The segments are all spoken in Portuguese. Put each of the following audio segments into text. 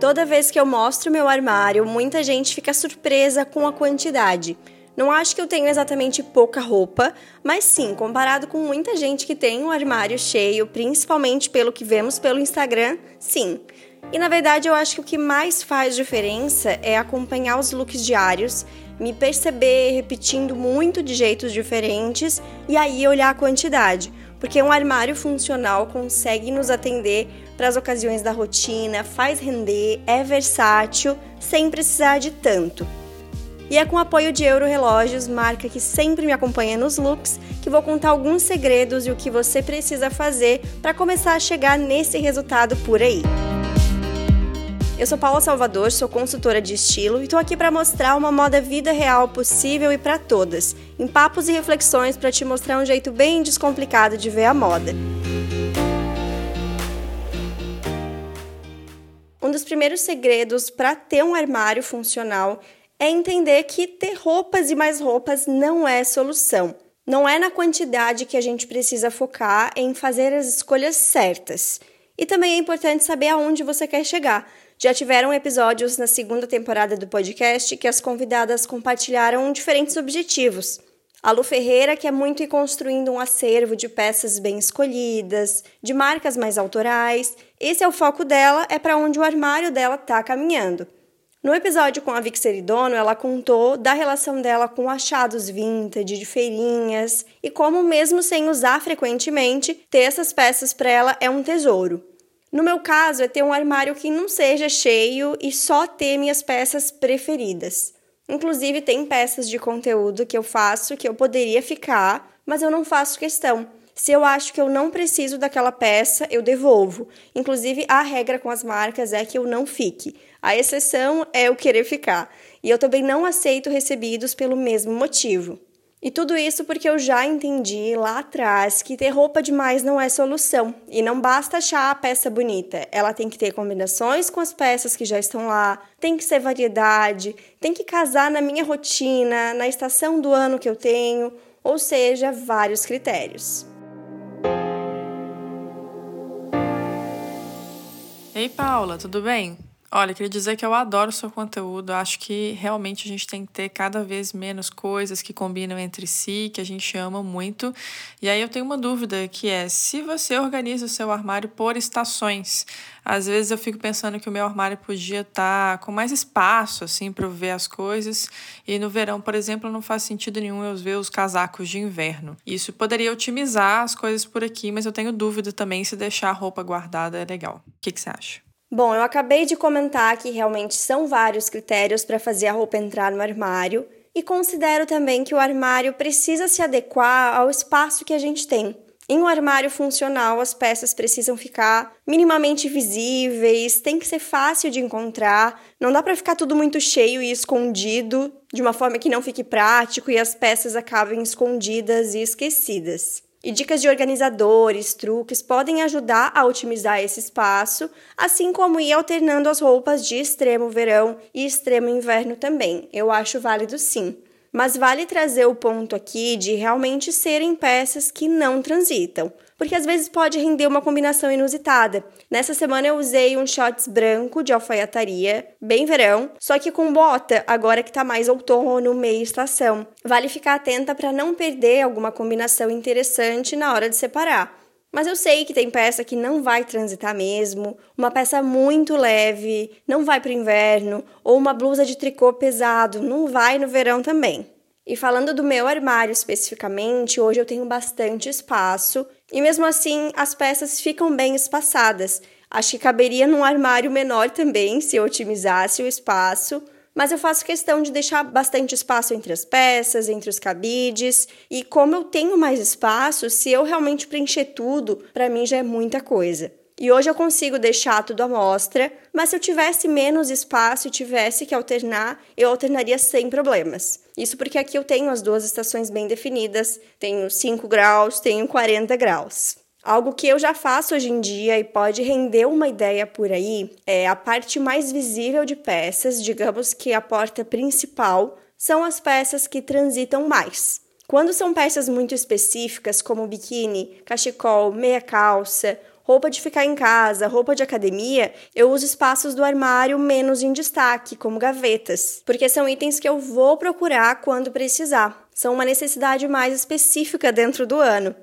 Toda vez que eu mostro meu armário, muita gente fica surpresa com a quantidade. Não acho que eu tenho exatamente pouca roupa, mas sim, comparado com muita gente que tem um armário cheio, principalmente pelo que vemos pelo Instagram, sim. E na verdade eu acho que o que mais faz diferença é acompanhar os looks diários, me perceber repetindo muito de jeitos diferentes e aí olhar a quantidade porque um armário funcional consegue nos atender para as ocasiões da rotina, faz render, é versátil, sem precisar de tanto. E é com apoio de Euro Relógios, marca que sempre me acompanha nos looks, que vou contar alguns segredos e o que você precisa fazer para começar a chegar nesse resultado por aí. Eu sou Paula Salvador, sou consultora de estilo e estou aqui para mostrar uma moda vida real possível e para todas, em papos e reflexões para te mostrar um jeito bem descomplicado de ver a moda. Um dos primeiros segredos para ter um armário funcional é entender que ter roupas e mais roupas não é solução. Não é na quantidade que a gente precisa focar em fazer as escolhas certas. E também é importante saber aonde você quer chegar já tiveram episódios na segunda temporada do podcast que as convidadas compartilharam diferentes objetivos. A Lu Ferreira quer muito ir construindo um acervo de peças bem escolhidas, de marcas mais autorais. Esse é o foco dela, é para onde o armário dela está caminhando. No episódio com a Vic Seridono, ela contou da relação dela com achados vintage, de feirinhas, e como mesmo sem usar frequentemente, ter essas peças para ela é um tesouro. No meu caso, é ter um armário que não seja cheio e só ter minhas peças preferidas. Inclusive, tem peças de conteúdo que eu faço que eu poderia ficar, mas eu não faço questão. Se eu acho que eu não preciso daquela peça, eu devolvo. Inclusive, a regra com as marcas é que eu não fique. A exceção é eu querer ficar. E eu também não aceito recebidos pelo mesmo motivo. E tudo isso porque eu já entendi lá atrás que ter roupa demais não é solução. E não basta achar a peça bonita, ela tem que ter combinações com as peças que já estão lá, tem que ser variedade, tem que casar na minha rotina, na estação do ano que eu tenho, ou seja, vários critérios. Ei, Paula, tudo bem? Olha, queria dizer que eu adoro seu conteúdo. Acho que realmente a gente tem que ter cada vez menos coisas que combinam entre si, que a gente ama muito. E aí eu tenho uma dúvida que é se você organiza o seu armário por estações. Às vezes eu fico pensando que o meu armário podia estar tá com mais espaço assim para ver as coisas. E no verão, por exemplo, não faz sentido nenhum eu ver os casacos de inverno. Isso poderia otimizar as coisas por aqui, mas eu tenho dúvida também se deixar a roupa guardada é legal. O que, que você acha? Bom, eu acabei de comentar que realmente são vários critérios para fazer a roupa entrar no armário e considero também que o armário precisa se adequar ao espaço que a gente tem. Em um armário funcional, as peças precisam ficar minimamente visíveis, tem que ser fácil de encontrar, não dá para ficar tudo muito cheio e escondido, de uma forma que não fique prático e as peças acabem escondidas e esquecidas. E dicas de organizadores, truques podem ajudar a otimizar esse espaço, assim como ir alternando as roupas de extremo verão e extremo inverno também. Eu acho válido sim. Mas vale trazer o ponto aqui de realmente serem peças que não transitam porque às vezes pode render uma combinação inusitada. Nessa semana eu usei um shorts branco de alfaiataria, bem verão, só que com bota, agora que tá mais outono, meia estação. Vale ficar atenta para não perder alguma combinação interessante na hora de separar. Mas eu sei que tem peça que não vai transitar mesmo, uma peça muito leve, não vai para o inverno, ou uma blusa de tricô pesado, não vai no verão também. E falando do meu armário especificamente, hoje eu tenho bastante espaço e mesmo assim as peças ficam bem espaçadas. Acho que caberia num armário menor também se eu otimizasse o espaço, mas eu faço questão de deixar bastante espaço entre as peças, entre os cabides, e como eu tenho mais espaço, se eu realmente preencher tudo, para mim já é muita coisa. E hoje eu consigo deixar tudo à mostra, mas se eu tivesse menos espaço e tivesse que alternar, eu alternaria sem problemas. Isso porque aqui eu tenho as duas estações bem definidas, tenho 5 graus, tenho 40 graus. Algo que eu já faço hoje em dia e pode render uma ideia por aí é a parte mais visível de peças, digamos que a porta principal, são as peças que transitam mais. Quando são peças muito específicas, como biquíni, cachecol, meia calça roupa de ficar em casa, roupa de academia, eu uso espaços do armário menos em destaque, como gavetas, porque são itens que eu vou procurar quando precisar. São uma necessidade mais específica dentro do ano.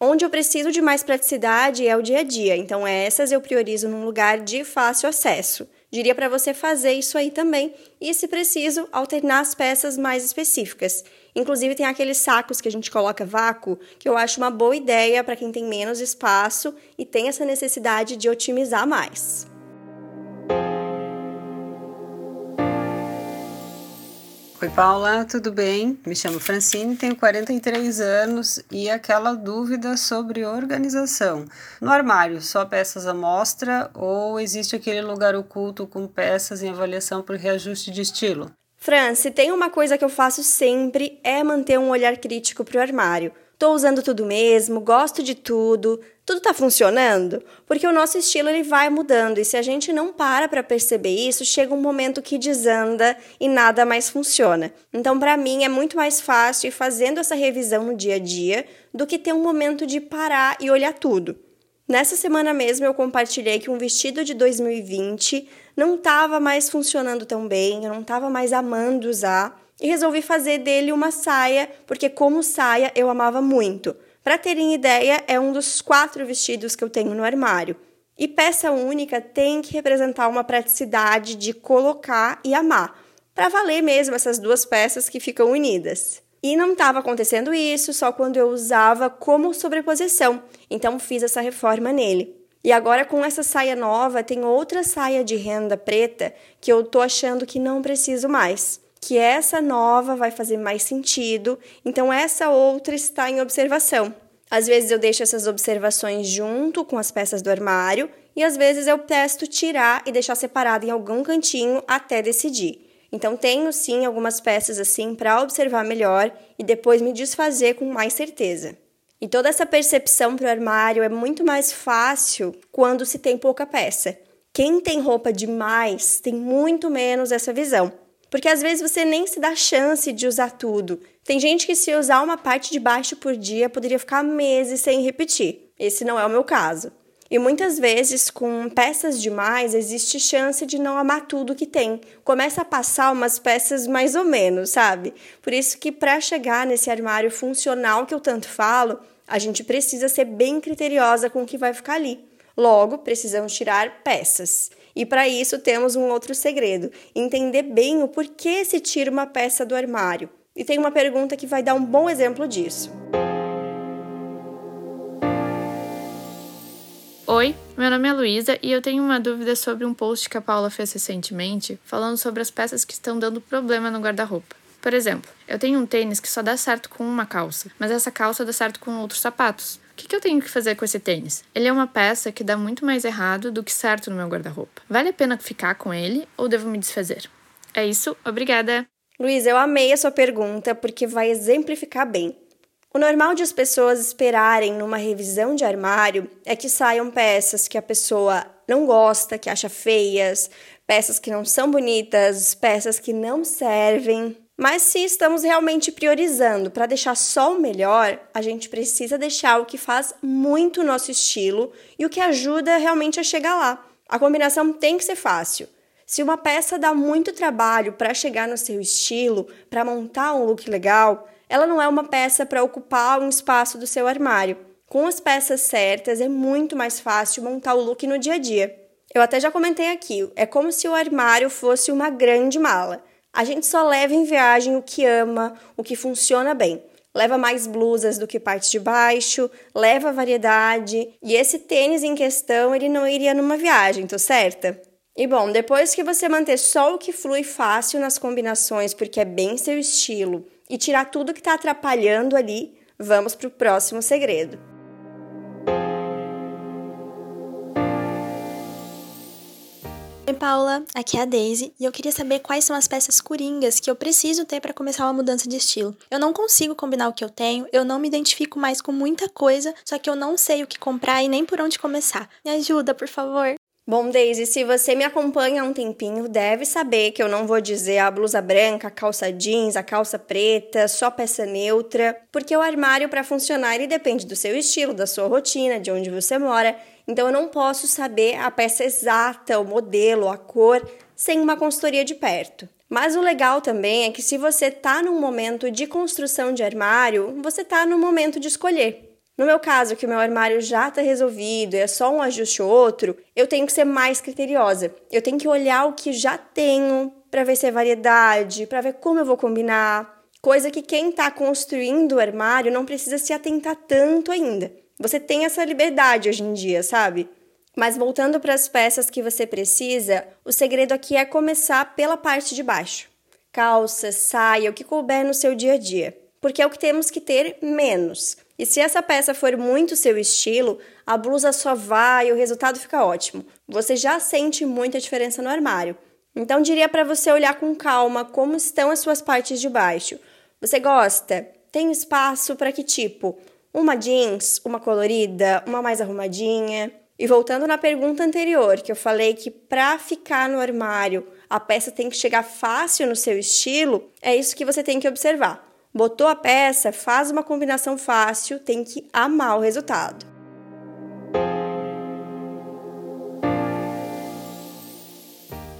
Onde eu preciso de mais praticidade é o dia a dia, então essas eu priorizo num lugar de fácil acesso. Diria para você fazer isso aí também e, se preciso, alternar as peças mais específicas. Inclusive, tem aqueles sacos que a gente coloca vácuo, que eu acho uma boa ideia para quem tem menos espaço e tem essa necessidade de otimizar mais. Oi, Paula, tudo bem? Me chamo Francine, tenho 43 anos e aquela dúvida sobre organização. No armário, só peças à mostra ou existe aquele lugar oculto com peças em avaliação por reajuste de estilo? Fran, se tem uma coisa que eu faço sempre é manter um olhar crítico para o armário. Tô usando tudo mesmo, gosto de tudo, tudo tá funcionando? Porque o nosso estilo ele vai mudando e se a gente não para para perceber isso, chega um momento que desanda e nada mais funciona. Então, para mim é muito mais fácil ir fazendo essa revisão no dia a dia do que ter um momento de parar e olhar tudo. Nessa semana mesmo eu compartilhei que um vestido de 2020 não estava mais funcionando tão bem, eu não estava mais amando usar e resolvi fazer dele uma saia, porque como saia eu amava muito. Para terem ideia, é um dos quatro vestidos que eu tenho no armário. E peça única tem que representar uma praticidade de colocar e amar, para valer mesmo essas duas peças que ficam unidas. E não estava acontecendo isso só quando eu usava como sobreposição, então fiz essa reforma nele. E agora com essa saia nova, tem outra saia de renda preta que eu tô achando que não preciso mais que essa nova vai fazer mais sentido, então essa outra está em observação. Às vezes eu deixo essas observações junto com as peças do armário e às vezes eu testo tirar e deixar separado em algum cantinho até decidir. Então tenho sim algumas peças assim para observar melhor e depois me desfazer com mais certeza. E toda essa percepção para o armário é muito mais fácil quando se tem pouca peça. Quem tem roupa demais tem muito menos essa visão. Porque às vezes você nem se dá chance de usar tudo. Tem gente que, se usar uma parte de baixo por dia, poderia ficar meses sem repetir. Esse não é o meu caso. E muitas vezes, com peças demais, existe chance de não amar tudo que tem. Começa a passar umas peças mais ou menos, sabe? Por isso que para chegar nesse armário funcional que eu tanto falo, a gente precisa ser bem criteriosa com o que vai ficar ali. Logo, precisamos tirar peças. E para isso temos um outro segredo: entender bem o porquê se tira uma peça do armário. E tem uma pergunta que vai dar um bom exemplo disso. Oi, meu nome é Luísa e eu tenho uma dúvida sobre um post que a Paula fez recentemente, falando sobre as peças que estão dando problema no guarda-roupa. Por exemplo, eu tenho um tênis que só dá certo com uma calça, mas essa calça dá certo com outros sapatos que, que eu tenho que fazer com esse tênis? Ele é uma peça que dá muito mais errado do que certo no meu guarda-roupa. Vale a pena ficar com ele ou devo me desfazer? É isso, obrigada! Luiz, eu amei a sua pergunta porque vai exemplificar bem. O normal de as pessoas esperarem numa revisão de armário é que saiam peças que a pessoa não gosta, que acha feias, peças que não são bonitas, peças que não servem. Mas se estamos realmente priorizando para deixar só o melhor, a gente precisa deixar o que faz muito o nosso estilo e o que ajuda realmente a chegar lá. A combinação tem que ser fácil. Se uma peça dá muito trabalho para chegar no seu estilo, para montar um look legal, ela não é uma peça para ocupar um espaço do seu armário. Com as peças certas, é muito mais fácil montar o look no dia a dia. Eu até já comentei aqui, é como se o armário fosse uma grande mala. A gente só leva em viagem o que ama, o que funciona bem. Leva mais blusas do que parte de baixo, leva variedade. E esse tênis em questão, ele não iria numa viagem, tô certa? E bom, depois que você manter só o que flui fácil nas combinações, porque é bem seu estilo, e tirar tudo que está atrapalhando ali, vamos para o próximo segredo. Oi, Paula, aqui é a Daisy e eu queria saber quais são as peças coringas que eu preciso ter para começar uma mudança de estilo. Eu não consigo combinar o que eu tenho, eu não me identifico mais com muita coisa, só que eu não sei o que comprar e nem por onde começar. Me ajuda, por favor. Bom, Daisy, se você me acompanha há um tempinho, deve saber que eu não vou dizer a blusa branca, a calça jeans, a calça preta, só peça neutra, porque o armário para funcionar ele depende do seu estilo, da sua rotina, de onde você mora Então eu não posso saber a peça exata, o modelo, a cor, sem uma consultoria de perto. Mas o legal também é que se você está num momento de construção de armário, você está no momento de escolher. No meu caso, que o meu armário já está resolvido, é só um ajuste ou outro, eu tenho que ser mais criteriosa. Eu tenho que olhar o que já tenho para ver se é variedade, para ver como eu vou combinar. Coisa que quem está construindo o armário não precisa se atentar tanto ainda. Você tem essa liberdade hoje em dia, sabe? Mas voltando para as peças que você precisa, o segredo aqui é começar pela parte de baixo. Calça, saia, o que couber no seu dia a dia. Porque é o que temos que ter menos. E se essa peça for muito seu estilo, a blusa só vai e o resultado fica ótimo. Você já sente muita diferença no armário. Então diria para você olhar com calma como estão as suas partes de baixo. Você gosta? Tem espaço para que tipo? Uma jeans, uma colorida, uma mais arrumadinha. E voltando na pergunta anterior, que eu falei que para ficar no armário a peça tem que chegar fácil no seu estilo, é isso que você tem que observar. Botou a peça, faz uma combinação fácil, tem que amar o resultado.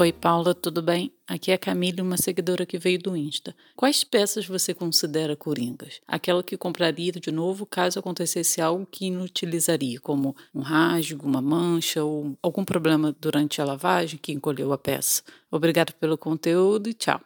Oi, Paula, tudo bem? Aqui é a Camille, uma seguidora que veio do Insta. Quais peças você considera coringas? Aquela que compraria de novo caso acontecesse algo que inutilizaria, como um rasgo, uma mancha ou algum problema durante a lavagem que encolheu a peça. Obrigada pelo conteúdo e tchau.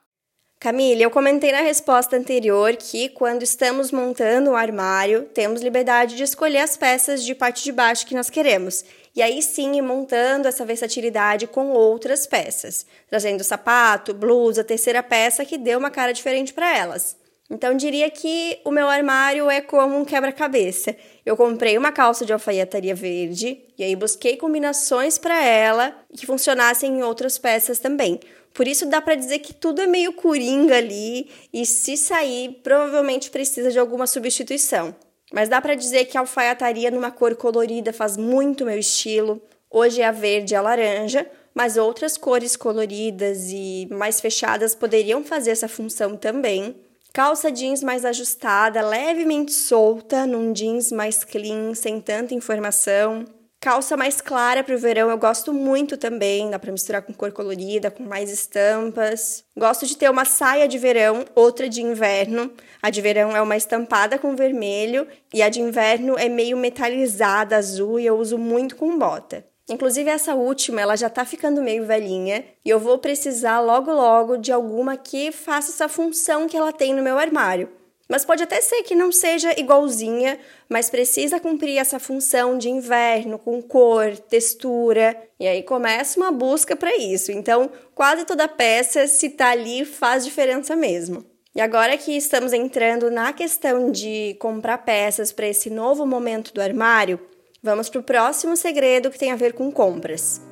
Camille, eu comentei na resposta anterior que quando estamos montando um armário, temos liberdade de escolher as peças de parte de baixo que nós queremos. E aí sim ir montando essa versatilidade com outras peças, trazendo sapato, blusa, terceira peça que dê uma cara diferente para elas. Então diria que o meu armário é como um quebra-cabeça. Eu comprei uma calça de alfaiataria verde e aí busquei combinações para ela que funcionassem em outras peças também. Por isso dá para dizer que tudo é meio coringa ali e se sair, provavelmente precisa de alguma substituição. Mas dá para dizer que a alfaiataria numa cor colorida faz muito meu estilo. Hoje é a verde e a laranja, mas outras cores coloridas e mais fechadas poderiam fazer essa função também. Calça jeans mais ajustada, levemente solta, num jeans mais clean, sem tanta informação. Calça mais clara para o verão eu gosto muito também, dá para misturar com cor colorida, com mais estampas. Gosto de ter uma saia de verão, outra de inverno. A de verão é uma estampada com vermelho e a de inverno é meio metalizada, azul e eu uso muito com bota. Inclusive essa última, ela já tá ficando meio velhinha e eu vou precisar logo logo de alguma que faça essa função que ela tem no meu armário. Mas pode até ser que não seja igualzinha, mas precisa cumprir essa função de inverno com cor, textura, e aí começa uma busca para isso. Então, quase toda peça, se tá ali, faz diferença mesmo. E agora que estamos entrando na questão de comprar peças para esse novo momento do armário, vamos para o próximo segredo que tem a ver com compras.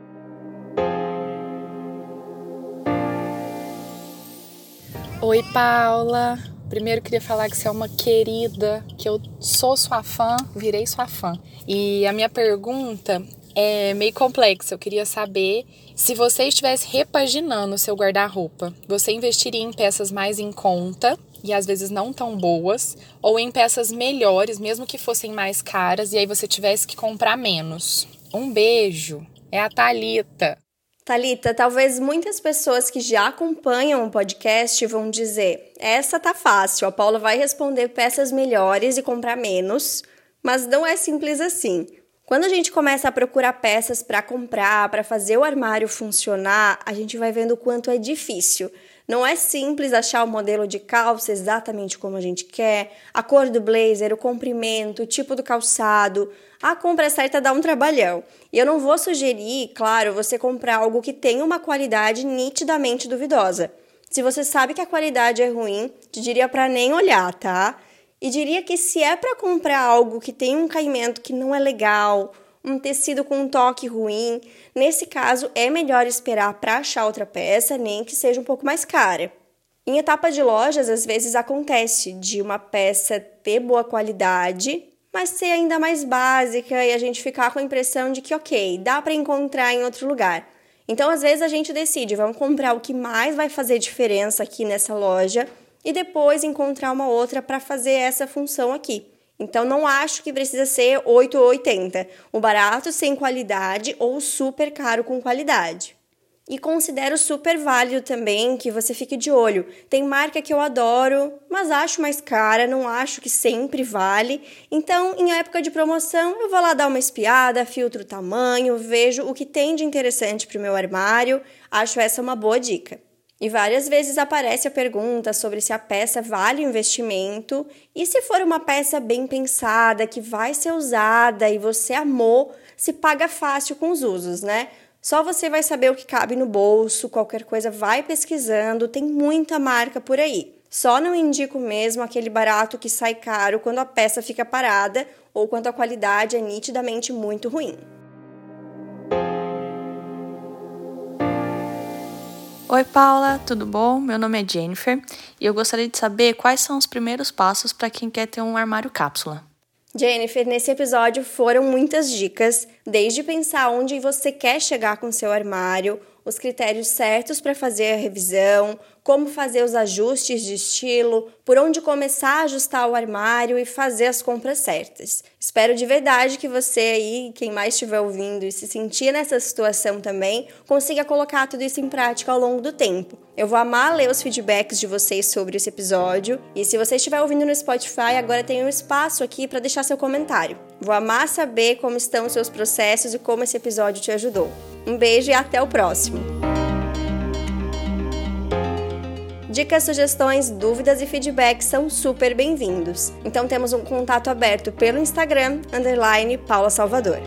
Oi, Paula. Primeiro queria falar que você é uma querida, que eu sou sua fã, virei sua fã. E a minha pergunta é meio complexa. Eu queria saber se você estivesse repaginando o seu guarda-roupa, você investiria em peças mais em conta e às vezes não tão boas, ou em peças melhores, mesmo que fossem mais caras, e aí você tivesse que comprar menos. Um beijo. É a Talita. Talita, talvez muitas pessoas que já acompanham o podcast vão dizer: essa tá fácil, a Paula vai responder peças melhores e comprar menos, mas não é simples assim. Quando a gente começa a procurar peças para comprar, para fazer o armário funcionar, a gente vai vendo o quanto é difícil. Não é simples achar o modelo de calça exatamente como a gente quer, a cor do blazer, o comprimento, o tipo do calçado. A compra certa dá um trabalhão. E eu não vou sugerir, claro, você comprar algo que tenha uma qualidade nitidamente duvidosa. Se você sabe que a qualidade é ruim, te diria para nem olhar, tá? E diria que se é para comprar algo que tem um caimento que não é legal, um tecido com um toque ruim, nesse caso é melhor esperar para achar outra peça, nem que seja um pouco mais cara. Em etapa de lojas, às vezes acontece de uma peça ter boa qualidade, mas ser ainda mais básica e a gente ficar com a impressão de que, ok, dá para encontrar em outro lugar. Então, às vezes, a gente decide, vamos comprar o que mais vai fazer diferença aqui nessa loja e depois encontrar uma outra para fazer essa função aqui. Então não acho que precisa ser 8 ou 80, o barato sem qualidade ou super caro com qualidade. E considero super válido também que você fique de olho. Tem marca que eu adoro, mas acho mais cara, não acho que sempre vale. Então, em época de promoção, eu vou lá dar uma espiada, filtro o tamanho, vejo o que tem de interessante para o meu armário. Acho essa uma boa dica. E várias vezes aparece a pergunta sobre se a peça vale o investimento e se for uma peça bem pensada, que vai ser usada e você amou, se paga fácil com os usos, né? Só você vai saber o que cabe no bolso, qualquer coisa vai pesquisando, tem muita marca por aí. Só não indico mesmo aquele barato que sai caro quando a peça fica parada ou quando a qualidade é nitidamente muito ruim. Oi, Paula, tudo bom? Meu nome é Jennifer e eu gostaria de saber quais são os primeiros passos para quem quer ter um armário cápsula. Jennifer, nesse episódio foram muitas dicas, desde pensar onde você quer chegar com seu armário, os critérios certos para fazer a revisão, como fazer os ajustes de estilo, por onde começar a ajustar o armário e fazer as compras certas. Espero de verdade que você aí, quem mais estiver ouvindo e se sentir nessa situação também, consiga colocar tudo isso em prática ao longo do tempo. Eu vou amar ler os feedbacks de vocês sobre esse episódio e se você estiver ouvindo no Spotify, agora tem um espaço aqui para deixar seu comentário. Vou amar saber como estão os seus processos e como esse episódio te ajudou. Um beijo e até o próximo! Dicas, sugestões, dúvidas e feedbacks são super bem-vindos. Então temos um contato aberto pelo Instagram, underline Paula Salvador.